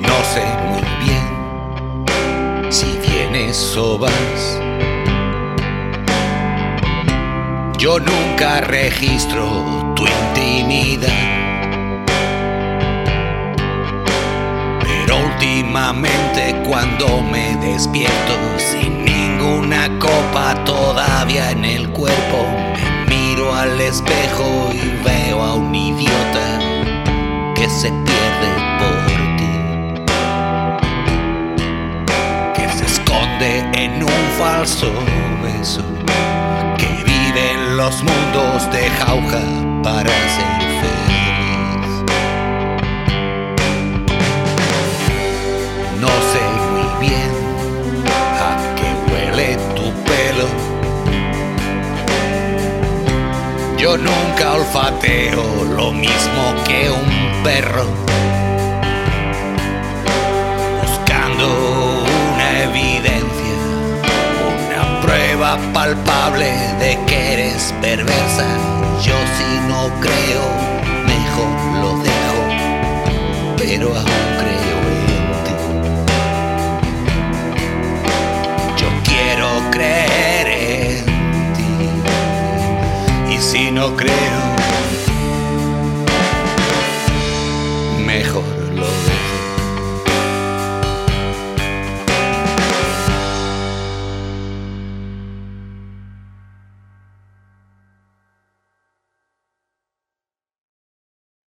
No sé muy bien si vienes o vas. Yo nunca registro tu intimidad. Pero últimamente cuando me despierto sin ninguna copa todavía en el cuerpo, me miro al espejo y veo que se pierde por ti. Que se esconde en un falso beso. Que vive en los mundos de jauja para ser Yo nunca olfateo lo mismo que un perro. Buscando una evidencia, una prueba palpable de que eres perversa. Yo si no creo, mejor lo dejo, pero aún no creo,